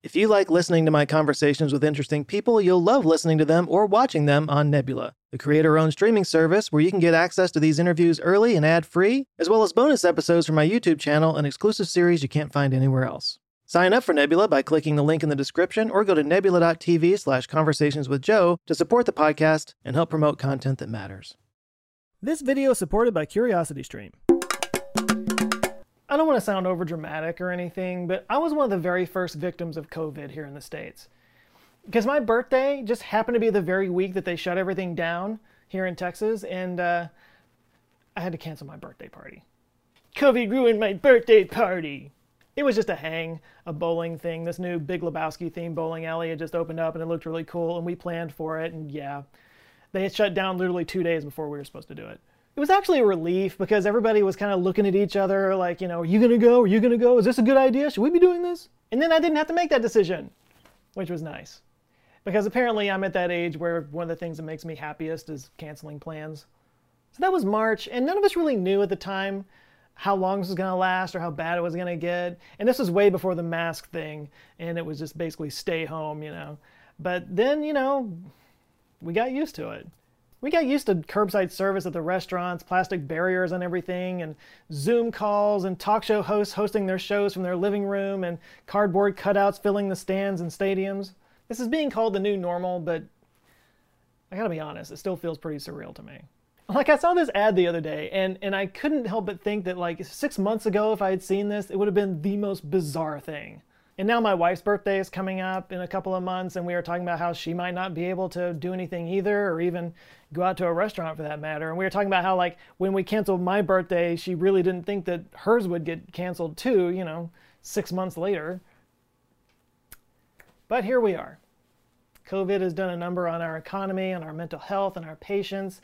If you like listening to my conversations with interesting people, you'll love listening to them or watching them on Nebula, the creator owned streaming service where you can get access to these interviews early and ad free, as well as bonus episodes from my YouTube channel and exclusive series you can't find anywhere else. Sign up for Nebula by clicking the link in the description or go to nebula.tv slash conversations with Joe to support the podcast and help promote content that matters. This video is supported by CuriosityStream. I don't want to sound over dramatic or anything, but I was one of the very first victims of COVID here in the States. Because my birthday just happened to be the very week that they shut everything down here in Texas, and uh, I had to cancel my birthday party. COVID ruined my birthday party. It was just a hang, a bowling thing. This new Big Lebowski themed bowling alley had just opened up and it looked really cool, and we planned for it, and yeah, they had shut down literally two days before we were supposed to do it it was actually a relief because everybody was kind of looking at each other like, you know, are you going to go? Are you going to go? Is this a good idea? Should we be doing this? And then I didn't have to make that decision, which was nice. Because apparently I'm at that age where one of the things that makes me happiest is canceling plans. So that was March, and none of us really knew at the time how long this was going to last or how bad it was going to get. And this was way before the mask thing, and it was just basically stay home, you know. But then, you know, we got used to it we got used to curbside service at the restaurants, plastic barriers and everything, and Zoom calls, and talk show hosts hosting their shows from their living room, and cardboard cutouts filling the stands and stadiums. This is being called the new normal, but I gotta be honest, it still feels pretty surreal to me. Like I saw this ad the other day, and, and I couldn't help but think that like six months ago, if I had seen this, it would have been the most bizarre thing. And now my wife's birthday is coming up in a couple of months, and we are talking about how she might not be able to do anything either, or even go out to a restaurant for that matter. And we were talking about how, like, when we canceled my birthday, she really didn't think that hers would get canceled too, you know, six months later. But here we are. COVID has done a number on our economy, on our mental health, and our patience.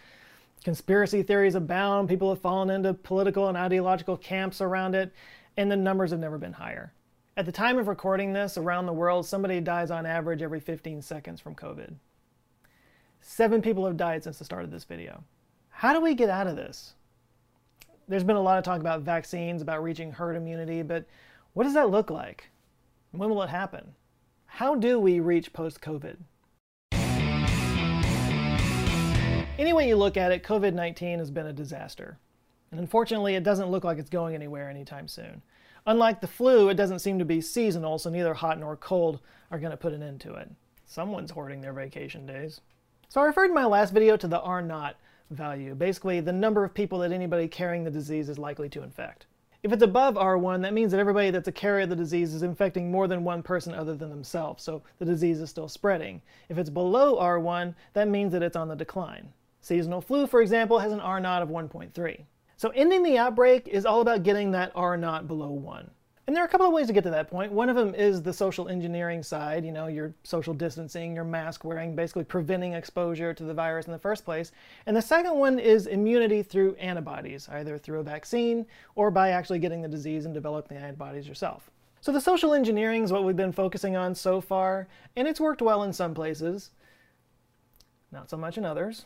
Conspiracy theories abound. People have fallen into political and ideological camps around it, and the numbers have never been higher. At the time of recording this, around the world, somebody dies on average every 15 seconds from COVID. Seven people have died since the start of this video. How do we get out of this? There's been a lot of talk about vaccines, about reaching herd immunity, but what does that look like? When will it happen? How do we reach post COVID? Any way you look at it, COVID 19 has been a disaster. And unfortunately, it doesn't look like it's going anywhere anytime soon. Unlike the flu, it doesn't seem to be seasonal, so neither hot nor cold are going to put an end to it. Someone's hoarding their vacation days. So I referred in my last video to the R naught value, basically the number of people that anybody carrying the disease is likely to infect. If it's above R1, that means that everybody that's a carrier of the disease is infecting more than one person other than themselves, so the disease is still spreading. If it's below R1, that means that it's on the decline. Seasonal flu, for example, has an R naught of 1.3. So ending the outbreak is all about getting that R naught below 1. And there are a couple of ways to get to that point. One of them is the social engineering side, you know, your social distancing, your mask wearing, basically preventing exposure to the virus in the first place. And the second one is immunity through antibodies, either through a vaccine or by actually getting the disease and developing the antibodies yourself. So the social engineering is what we've been focusing on so far, and it's worked well in some places, not so much in others.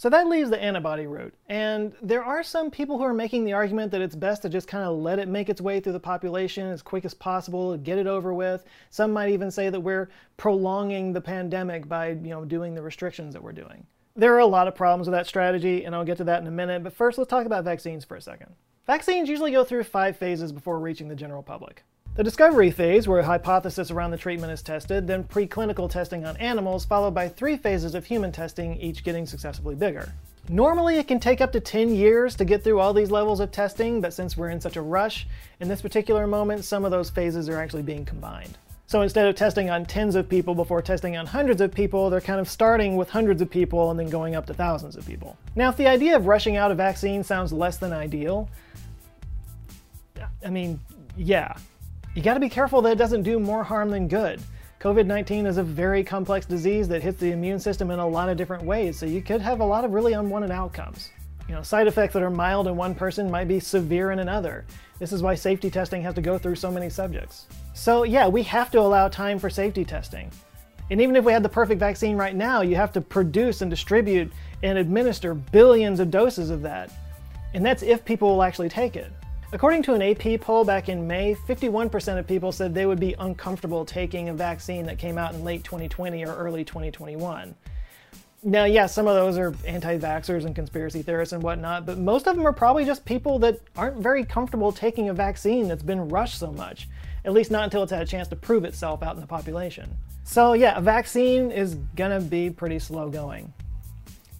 So that leaves the antibody route. And there are some people who are making the argument that it's best to just kind of let it make its way through the population as quick as possible, get it over with. Some might even say that we're prolonging the pandemic by, you know, doing the restrictions that we're doing. There are a lot of problems with that strategy, and I'll get to that in a minute, but first let's talk about vaccines for a second. Vaccines usually go through five phases before reaching the general public. The discovery phase, where a hypothesis around the treatment is tested, then preclinical testing on animals, followed by three phases of human testing, each getting successively bigger. Normally, it can take up to 10 years to get through all these levels of testing, but since we're in such a rush, in this particular moment, some of those phases are actually being combined. So instead of testing on tens of people before testing on hundreds of people, they're kind of starting with hundreds of people and then going up to thousands of people. Now, if the idea of rushing out a vaccine sounds less than ideal, I mean, yeah, you got to be careful that it doesn't do more harm than good. COVID 19 is a very complex disease that hits the immune system in a lot of different ways, so you could have a lot of really unwanted outcomes. You know, side effects that are mild in one person might be severe in another. This is why safety testing has to go through so many subjects. So, yeah, we have to allow time for safety testing. And even if we had the perfect vaccine right now, you have to produce and distribute and administer billions of doses of that. And that's if people will actually take it. According to an AP poll back in May, 51% of people said they would be uncomfortable taking a vaccine that came out in late 2020 or early 2021. Now, yeah, some of those are anti vaxxers and conspiracy theorists and whatnot, but most of them are probably just people that aren't very comfortable taking a vaccine that's been rushed so much, at least not until it's had a chance to prove itself out in the population. So, yeah, a vaccine is gonna be pretty slow going.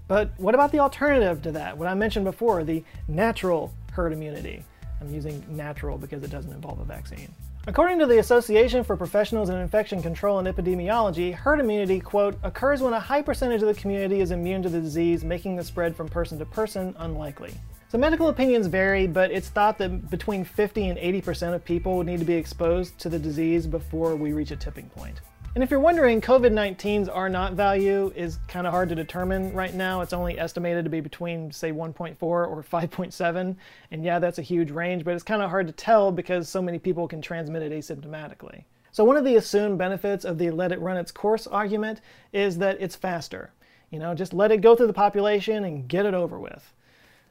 But what about the alternative to that? What I mentioned before, the natural herd immunity. I'm using natural because it doesn't involve a vaccine. According to the Association for Professionals in Infection Control and Epidemiology, herd immunity, quote, occurs when a high percentage of the community is immune to the disease, making the spread from person to person unlikely. So medical opinions vary, but it's thought that between 50 and 80% of people would need to be exposed to the disease before we reach a tipping point. And if you're wondering, COVID 19's R naught value is kind of hard to determine right now. It's only estimated to be between, say, 1.4 or 5.7. And yeah, that's a huge range, but it's kind of hard to tell because so many people can transmit it asymptomatically. So, one of the assumed benefits of the let it run its course argument is that it's faster. You know, just let it go through the population and get it over with.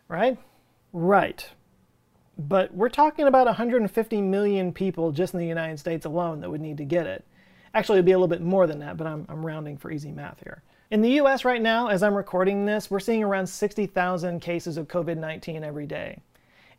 Right? Right. But we're talking about 150 million people just in the United States alone that would need to get it. Actually, it'd be a little bit more than that, but I'm, I'm rounding for easy math here. In the US right now, as I'm recording this, we're seeing around 60,000 cases of COVID 19 every day.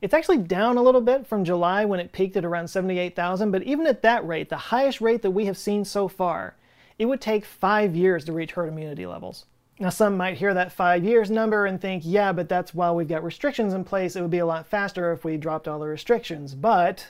It's actually down a little bit from July when it peaked at around 78,000, but even at that rate, the highest rate that we have seen so far, it would take five years to reach herd immunity levels. Now, some might hear that five years number and think, yeah, but that's while we've got restrictions in place. It would be a lot faster if we dropped all the restrictions. But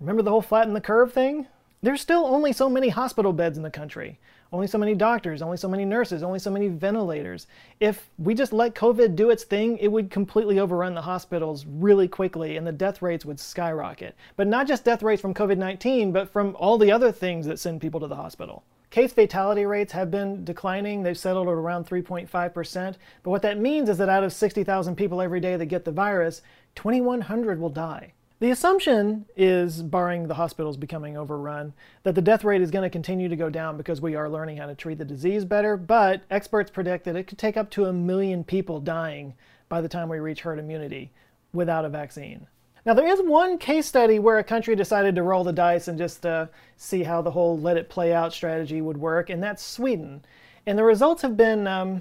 remember the whole flatten the curve thing? There's still only so many hospital beds in the country, only so many doctors, only so many nurses, only so many ventilators. If we just let COVID do its thing, it would completely overrun the hospitals really quickly and the death rates would skyrocket. But not just death rates from COVID 19, but from all the other things that send people to the hospital. Case fatality rates have been declining. They've settled at around 3.5%. But what that means is that out of 60,000 people every day that get the virus, 2,100 will die. The assumption is, barring the hospitals becoming overrun, that the death rate is going to continue to go down because we are learning how to treat the disease better, but experts predict that it could take up to a million people dying by the time we reach herd immunity without a vaccine. Now, there is one case study where a country decided to roll the dice and just uh, see how the whole let it play out strategy would work, and that's Sweden. And the results have been. Um,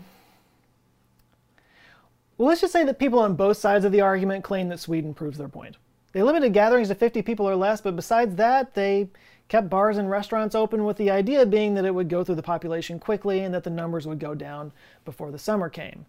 well, let's just say that people on both sides of the argument claim that Sweden proves their point. They limited gatherings to 50 people or less, but besides that, they kept bars and restaurants open with the idea being that it would go through the population quickly and that the numbers would go down before the summer came.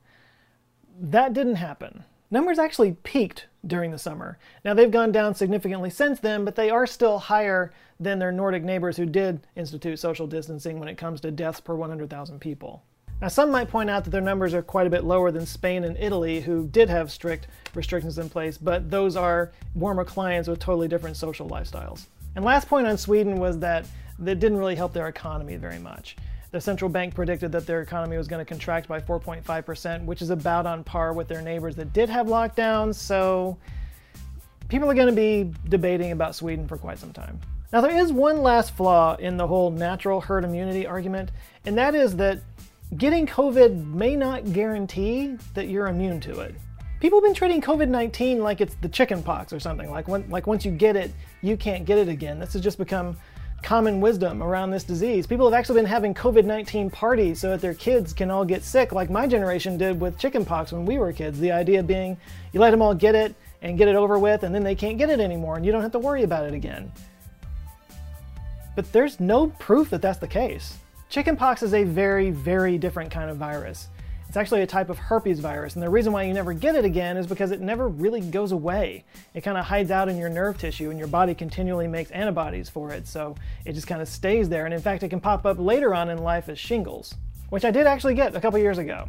That didn't happen. Numbers actually peaked during the summer. Now they've gone down significantly since then, but they are still higher than their Nordic neighbors who did institute social distancing when it comes to deaths per 100,000 people. Now, some might point out that their numbers are quite a bit lower than Spain and Italy, who did have strict restrictions in place, but those are warmer climes with totally different social lifestyles. And last point on Sweden was that that didn't really help their economy very much. The central bank predicted that their economy was going to contract by 4.5%, which is about on par with their neighbors that did have lockdowns, so people are going to be debating about Sweden for quite some time. Now, there is one last flaw in the whole natural herd immunity argument, and that is that getting COVID may not guarantee that you're immune to it. People have been treating COVID-19 like it's the chicken pox or something. Like when, like once you get it, you can't get it again. This has just become common wisdom around this disease. People have actually been having COVID-19 parties so that their kids can all get sick, like my generation did with chickenpox when we were kids. The idea being, you let them all get it and get it over with, and then they can't get it anymore, and you don't have to worry about it again. But there's no proof that that's the case. Chickenpox is a very, very different kind of virus. It's actually a type of herpes virus, and the reason why you never get it again is because it never really goes away. It kind of hides out in your nerve tissue, and your body continually makes antibodies for it, so it just kind of stays there. And in fact, it can pop up later on in life as shingles, which I did actually get a couple years ago.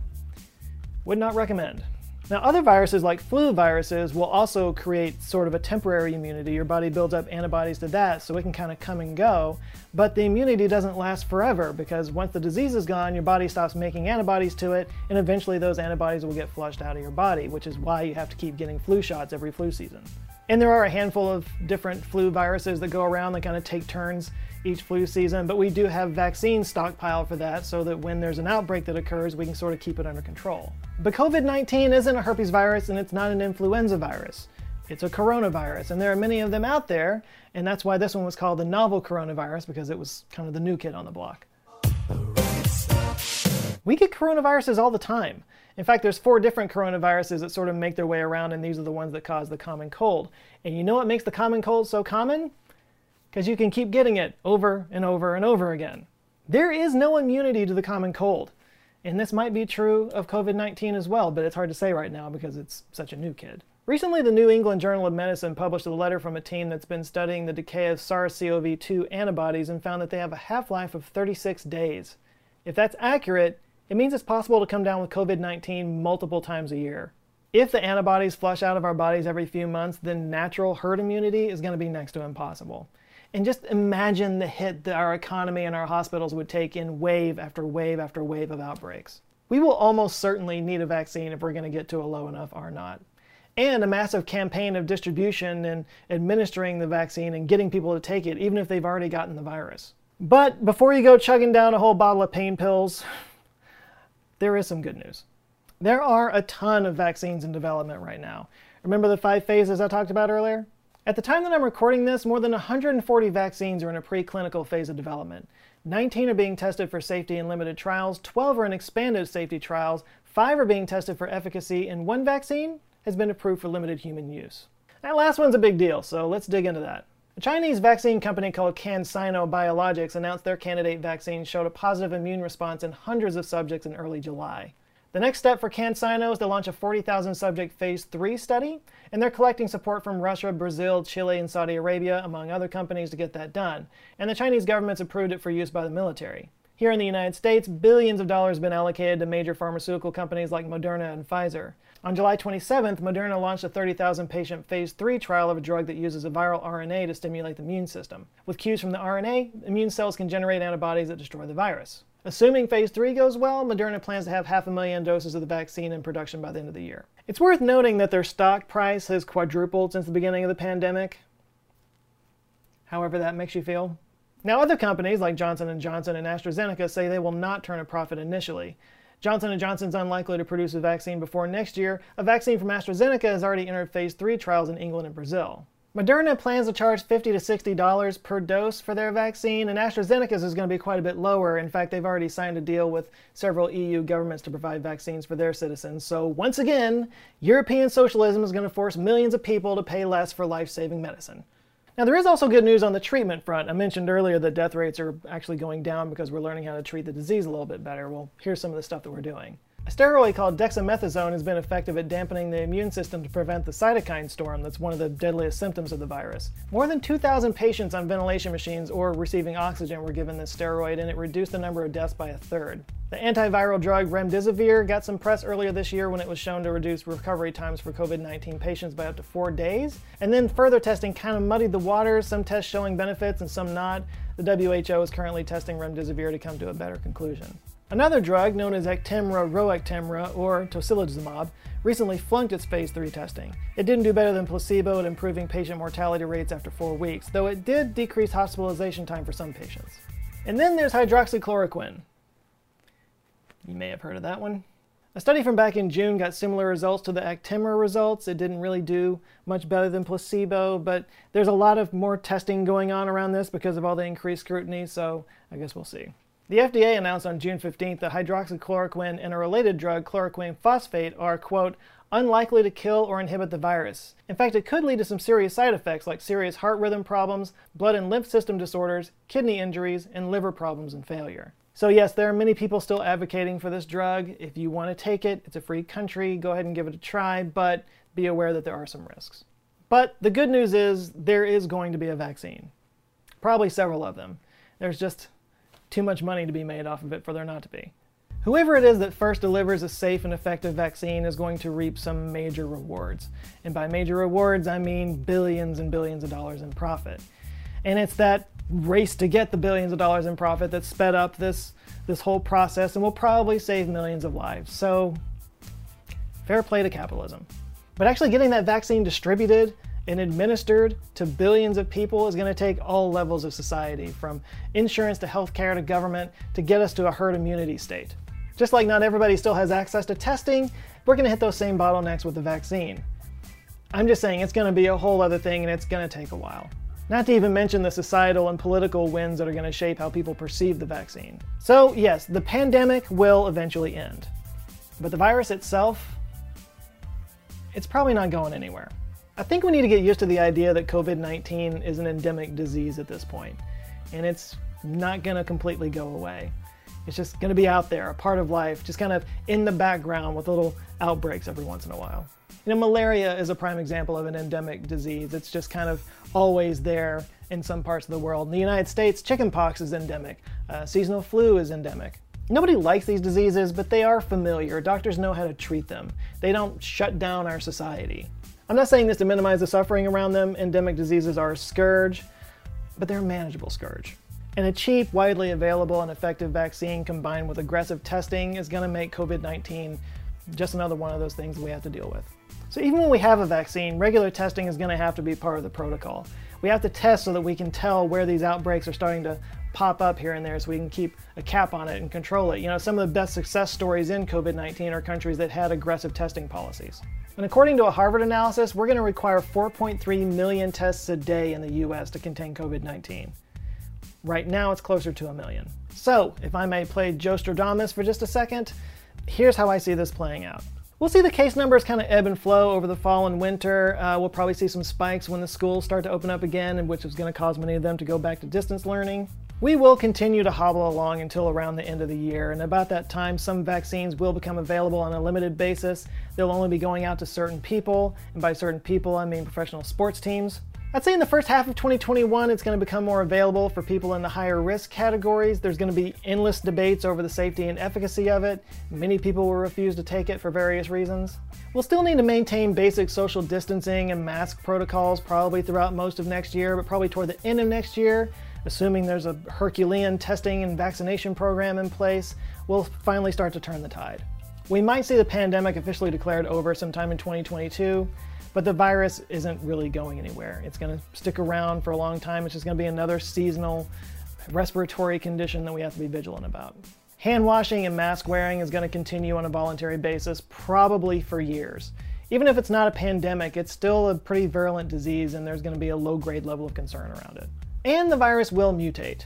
Would not recommend. Now, other viruses like flu viruses will also create sort of a temporary immunity. Your body builds up antibodies to that, so it can kind of come and go. But the immunity doesn't last forever because once the disease is gone, your body stops making antibodies to it, and eventually those antibodies will get flushed out of your body, which is why you have to keep getting flu shots every flu season. And there are a handful of different flu viruses that go around that kind of take turns each flu season, but we do have vaccines stockpiled for that so that when there's an outbreak that occurs, we can sort of keep it under control. But COVID 19 isn't a herpes virus and it's not an influenza virus. It's a coronavirus, and there are many of them out there, and that's why this one was called the novel coronavirus because it was kind of the new kid on the block. We get coronaviruses all the time. In fact, there's four different coronaviruses that sort of make their way around, and these are the ones that cause the common cold. And you know what makes the common cold so common? Because you can keep getting it over and over and over again. There is no immunity to the common cold. And this might be true of COVID 19 as well, but it's hard to say right now because it's such a new kid. Recently, the New England Journal of Medicine published a letter from a team that's been studying the decay of SARS CoV 2 antibodies and found that they have a half life of 36 days. If that's accurate, it means it's possible to come down with COVID 19 multiple times a year. If the antibodies flush out of our bodies every few months, then natural herd immunity is going to be next to impossible. And just imagine the hit that our economy and our hospitals would take in wave after wave after wave of outbreaks. We will almost certainly need a vaccine if we're going to get to a low enough R naught. And a massive campaign of distribution and administering the vaccine and getting people to take it, even if they've already gotten the virus. But before you go chugging down a whole bottle of pain pills, there is some good news. There are a ton of vaccines in development right now. Remember the five phases I talked about earlier? At the time that I'm recording this, more than 140 vaccines are in a preclinical phase of development. 19 are being tested for safety in limited trials, 12 are in expanded safety trials, 5 are being tested for efficacy, and one vaccine has been approved for limited human use. That last one's a big deal, so let's dig into that. A Chinese vaccine company called CanSino Biologics announced their candidate vaccine showed a positive immune response in hundreds of subjects in early July. The next step for CanSino is to launch a 40,000 subject phase 3 study, and they're collecting support from Russia, Brazil, Chile, and Saudi Arabia, among other companies, to get that done. And the Chinese government's approved it for use by the military. Here in the United States, billions of dollars have been allocated to major pharmaceutical companies like Moderna and Pfizer. On July 27th, Moderna launched a 30,000 patient phase 3 trial of a drug that uses a viral RNA to stimulate the immune system. With cues from the RNA, immune cells can generate antibodies that destroy the virus. Assuming phase 3 goes well, Moderna plans to have half a million doses of the vaccine in production by the end of the year. It's worth noting that their stock price has quadrupled since the beginning of the pandemic. However that makes you feel. Now other companies like Johnson & Johnson and AstraZeneca say they will not turn a profit initially. Johnson & Johnson's unlikely to produce a vaccine before next year. A vaccine from AstraZeneca has already entered phase 3 trials in England and Brazil. Moderna plans to charge 50 to $60 per dose for their vaccine, and AstraZeneca's is going to be quite a bit lower. In fact, they've already signed a deal with several EU governments to provide vaccines for their citizens. So, once again, European socialism is going to force millions of people to pay less for life saving medicine. Now, there is also good news on the treatment front. I mentioned earlier that death rates are actually going down because we're learning how to treat the disease a little bit better. Well, here's some of the stuff that we're doing. A steroid called dexamethasone has been effective at dampening the immune system to prevent the cytokine storm that's one of the deadliest symptoms of the virus. More than 2,000 patients on ventilation machines or receiving oxygen were given this steroid, and it reduced the number of deaths by a third. The antiviral drug remdesivir got some press earlier this year when it was shown to reduce recovery times for COVID 19 patients by up to four days. And then further testing kind of muddied the waters, some tests showing benefits and some not. The WHO is currently testing remdesivir to come to a better conclusion. Another drug known as Actemra roactemra or tocilizumab recently flunked its phase 3 testing. It didn't do better than placebo at improving patient mortality rates after 4 weeks, though it did decrease hospitalization time for some patients. And then there's hydroxychloroquine. You may have heard of that one. A study from back in June got similar results to the Actemra results. It didn't really do much better than placebo, but there's a lot of more testing going on around this because of all the increased scrutiny, so I guess we'll see. The FDA announced on June 15th that hydroxychloroquine and a related drug, chloroquine phosphate, are, quote, unlikely to kill or inhibit the virus. In fact, it could lead to some serious side effects like serious heart rhythm problems, blood and lymph system disorders, kidney injuries, and liver problems and failure. So, yes, there are many people still advocating for this drug. If you want to take it, it's a free country, go ahead and give it a try, but be aware that there are some risks. But the good news is there is going to be a vaccine. Probably several of them. There's just too much money to be made off of it for there not to be. Whoever it is that first delivers a safe and effective vaccine is going to reap some major rewards. And by major rewards, I mean billions and billions of dollars in profit. And it's that race to get the billions of dollars in profit that sped up this, this whole process and will probably save millions of lives. So, fair play to capitalism. But actually getting that vaccine distributed and administered to billions of people is going to take all levels of society, from insurance to healthcare to government, to get us to a herd immunity state. Just like not everybody still has access to testing, we're going to hit those same bottlenecks with the vaccine. I'm just saying it's going to be a whole other thing and it's going to take a while. Not to even mention the societal and political winds that are going to shape how people perceive the vaccine. So, yes, the pandemic will eventually end. But the virus itself, it's probably not going anywhere. I think we need to get used to the idea that COVID 19 is an endemic disease at this point, and it's not going to completely go away. It's just going to be out there, a part of life, just kind of in the background with little outbreaks every once in a while. You know, malaria is a prime example of an endemic disease. It's just kind of always there in some parts of the world. In the United States, chickenpox is endemic, uh, seasonal flu is endemic. Nobody likes these diseases, but they are familiar. Doctors know how to treat them. They don't shut down our society. I'm not saying this to minimize the suffering around them. Endemic diseases are a scourge, but they're a manageable scourge. And a cheap, widely available, and effective vaccine combined with aggressive testing is going to make COVID 19 just another one of those things we have to deal with. So, even when we have a vaccine, regular testing is going to have to be part of the protocol. We have to test so that we can tell where these outbreaks are starting to pop up here and there so we can keep a cap on it and control it. You know, some of the best success stories in COVID 19 are countries that had aggressive testing policies. And according to a Harvard analysis, we're going to require 4.3 million tests a day in the US to contain COVID 19. Right now, it's closer to a million. So, if I may play Joe Stradamus for just a second, here's how I see this playing out. We'll see the case numbers kind of ebb and flow over the fall and winter. Uh, we'll probably see some spikes when the schools start to open up again, which is going to cause many of them to go back to distance learning. We will continue to hobble along until around the end of the year, and about that time, some vaccines will become available on a limited basis. They'll only be going out to certain people, and by certain people, I mean professional sports teams. I'd say in the first half of 2021, it's going to become more available for people in the higher risk categories. There's going to be endless debates over the safety and efficacy of it. Many people will refuse to take it for various reasons. We'll still need to maintain basic social distancing and mask protocols probably throughout most of next year, but probably toward the end of next year, assuming there's a Herculean testing and vaccination program in place, we'll finally start to turn the tide. We might see the pandemic officially declared over sometime in 2022. But the virus isn't really going anywhere. It's going to stick around for a long time. It's just going to be another seasonal respiratory condition that we have to be vigilant about. Hand washing and mask wearing is going to continue on a voluntary basis probably for years. Even if it's not a pandemic, it's still a pretty virulent disease and there's going to be a low grade level of concern around it. And the virus will mutate.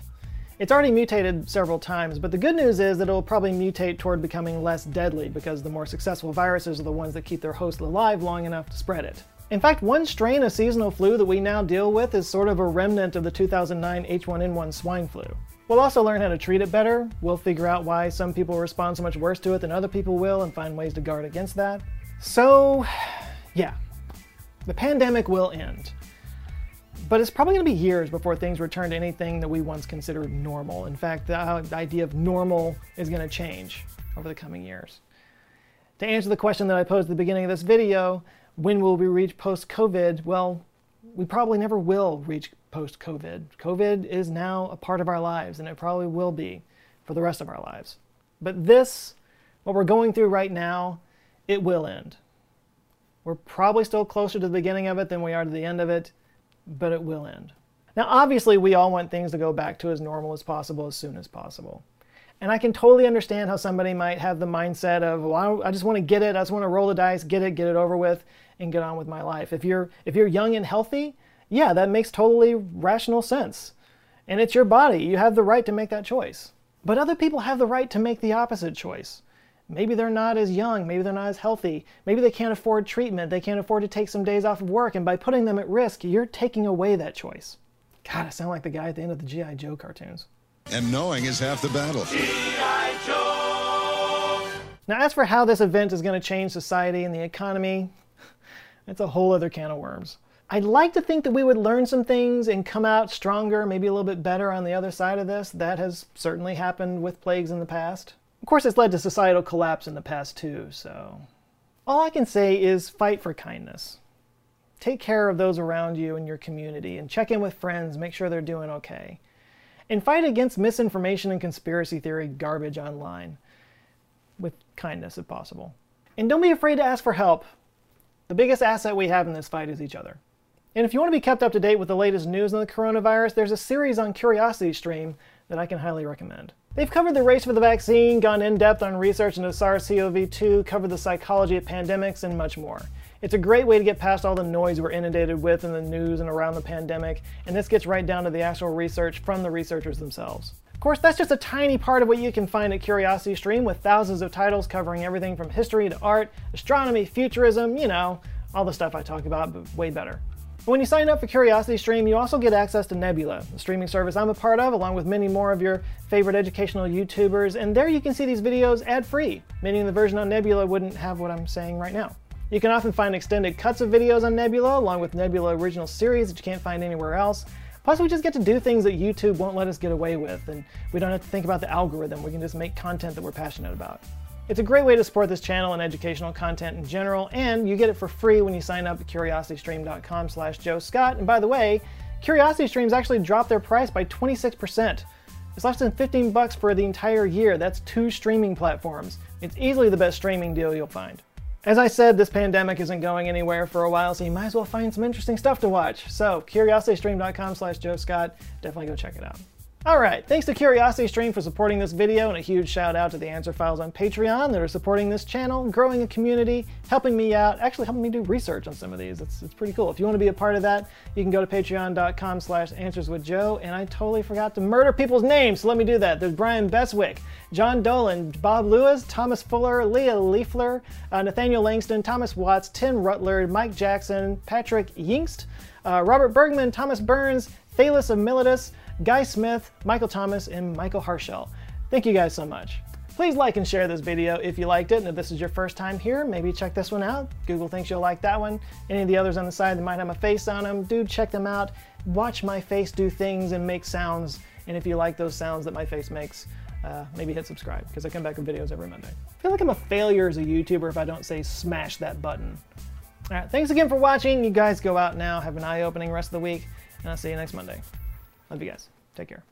It's already mutated several times, but the good news is that it will probably mutate toward becoming less deadly because the more successful viruses are the ones that keep their host alive long enough to spread it. In fact, one strain of seasonal flu that we now deal with is sort of a remnant of the 2009 H1N1 swine flu. We'll also learn how to treat it better. We'll figure out why some people respond so much worse to it than other people will and find ways to guard against that. So, yeah, the pandemic will end. But it's probably going to be years before things return to anything that we once considered normal. In fact, the uh, idea of normal is going to change over the coming years. To answer the question that I posed at the beginning of this video, when will we reach post COVID? Well, we probably never will reach post COVID. COVID is now a part of our lives, and it probably will be for the rest of our lives. But this, what we're going through right now, it will end. We're probably still closer to the beginning of it than we are to the end of it but it will end. Now, obviously, we all want things to go back to as normal as possible as soon as possible. And I can totally understand how somebody might have the mindset of, well, I just want to get it, I just want to roll the dice, get it, get it over with, and get on with my life. If you're if you're young and healthy, yeah, that makes totally rational sense. And it's your body. You have the right to make that choice. But other people have the right to make the opposite choice. Maybe they're not as young, maybe they're not as healthy, maybe they can't afford treatment, they can't afford to take some days off of work, and by putting them at risk, you're taking away that choice. God, I sound like the guy at the end of the G.I. Joe cartoons. And knowing is half the battle. G.I. Joe! Now, as for how this event is going to change society and the economy, it's a whole other can of worms. I'd like to think that we would learn some things and come out stronger, maybe a little bit better on the other side of this. That has certainly happened with plagues in the past. Of course, it's led to societal collapse in the past too, so. All I can say is fight for kindness. Take care of those around you and your community and check in with friends, make sure they're doing okay. And fight against misinformation and conspiracy theory garbage online with kindness if possible. And don't be afraid to ask for help. The biggest asset we have in this fight is each other. And if you want to be kept up to date with the latest news on the coronavirus, there's a series on Curiosity Stream that I can highly recommend. They've covered the race for the vaccine, gone in depth on research into SARS CoV 2, covered the psychology of pandemics, and much more. It's a great way to get past all the noise we're inundated with in the news and around the pandemic, and this gets right down to the actual research from the researchers themselves. Of course, that's just a tiny part of what you can find at CuriosityStream with thousands of titles covering everything from history to art, astronomy, futurism, you know, all the stuff I talk about, but way better. When you sign up for CuriosityStream, you also get access to Nebula, the streaming service I'm a part of, along with many more of your favorite educational YouTubers, and there you can see these videos ad-free, meaning the version on Nebula wouldn't have what I'm saying right now. You can often find extended cuts of videos on Nebula, along with Nebula original series that you can't find anywhere else. Plus, we just get to do things that YouTube won't let us get away with, and we don't have to think about the algorithm. We can just make content that we're passionate about. It's a great way to support this channel and educational content in general, and you get it for free when you sign up at curiositystream.com slash Joe Scott. And by the way, CuriosityStream's actually dropped their price by 26%. It's less than 15 bucks for the entire year. That's two streaming platforms. It's easily the best streaming deal you'll find. As I said, this pandemic isn't going anywhere for a while, so you might as well find some interesting stuff to watch. So, curiositystream.com slash Joe Scott, definitely go check it out. Alright, thanks to CuriosityStream for supporting this video, and a huge shout out to the Answer Files on Patreon that are supporting this channel, growing a community, helping me out, actually helping me do research on some of these. It's, it's pretty cool. If you want to be a part of that, you can go to patreon.com slash answerswithjoe, and I totally forgot to murder people's names, so let me do that. There's Brian Beswick, John Dolan, Bob Lewis, Thomas Fuller, Leah Leifler, uh, Nathaniel Langston, Thomas Watts, Tim Rutler, Mike Jackson, Patrick Yingst, uh, Robert Bergman, Thomas Burns, Thales of Miletus, Guy Smith, Michael Thomas, and Michael Harshell. Thank you guys so much. Please like and share this video if you liked it, and if this is your first time here, maybe check this one out. Google thinks you'll like that one. Any of the others on the side that might have a face on them, do check them out. Watch my face do things and make sounds, and if you like those sounds that my face makes, uh, maybe hit subscribe, because I come back with videos every Monday. I feel like I'm a failure as a YouTuber if I don't say smash that button. All right, thanks again for watching. You guys go out now, have an eye-opening rest of the week, and I'll see you next Monday. Love you guys. Take care.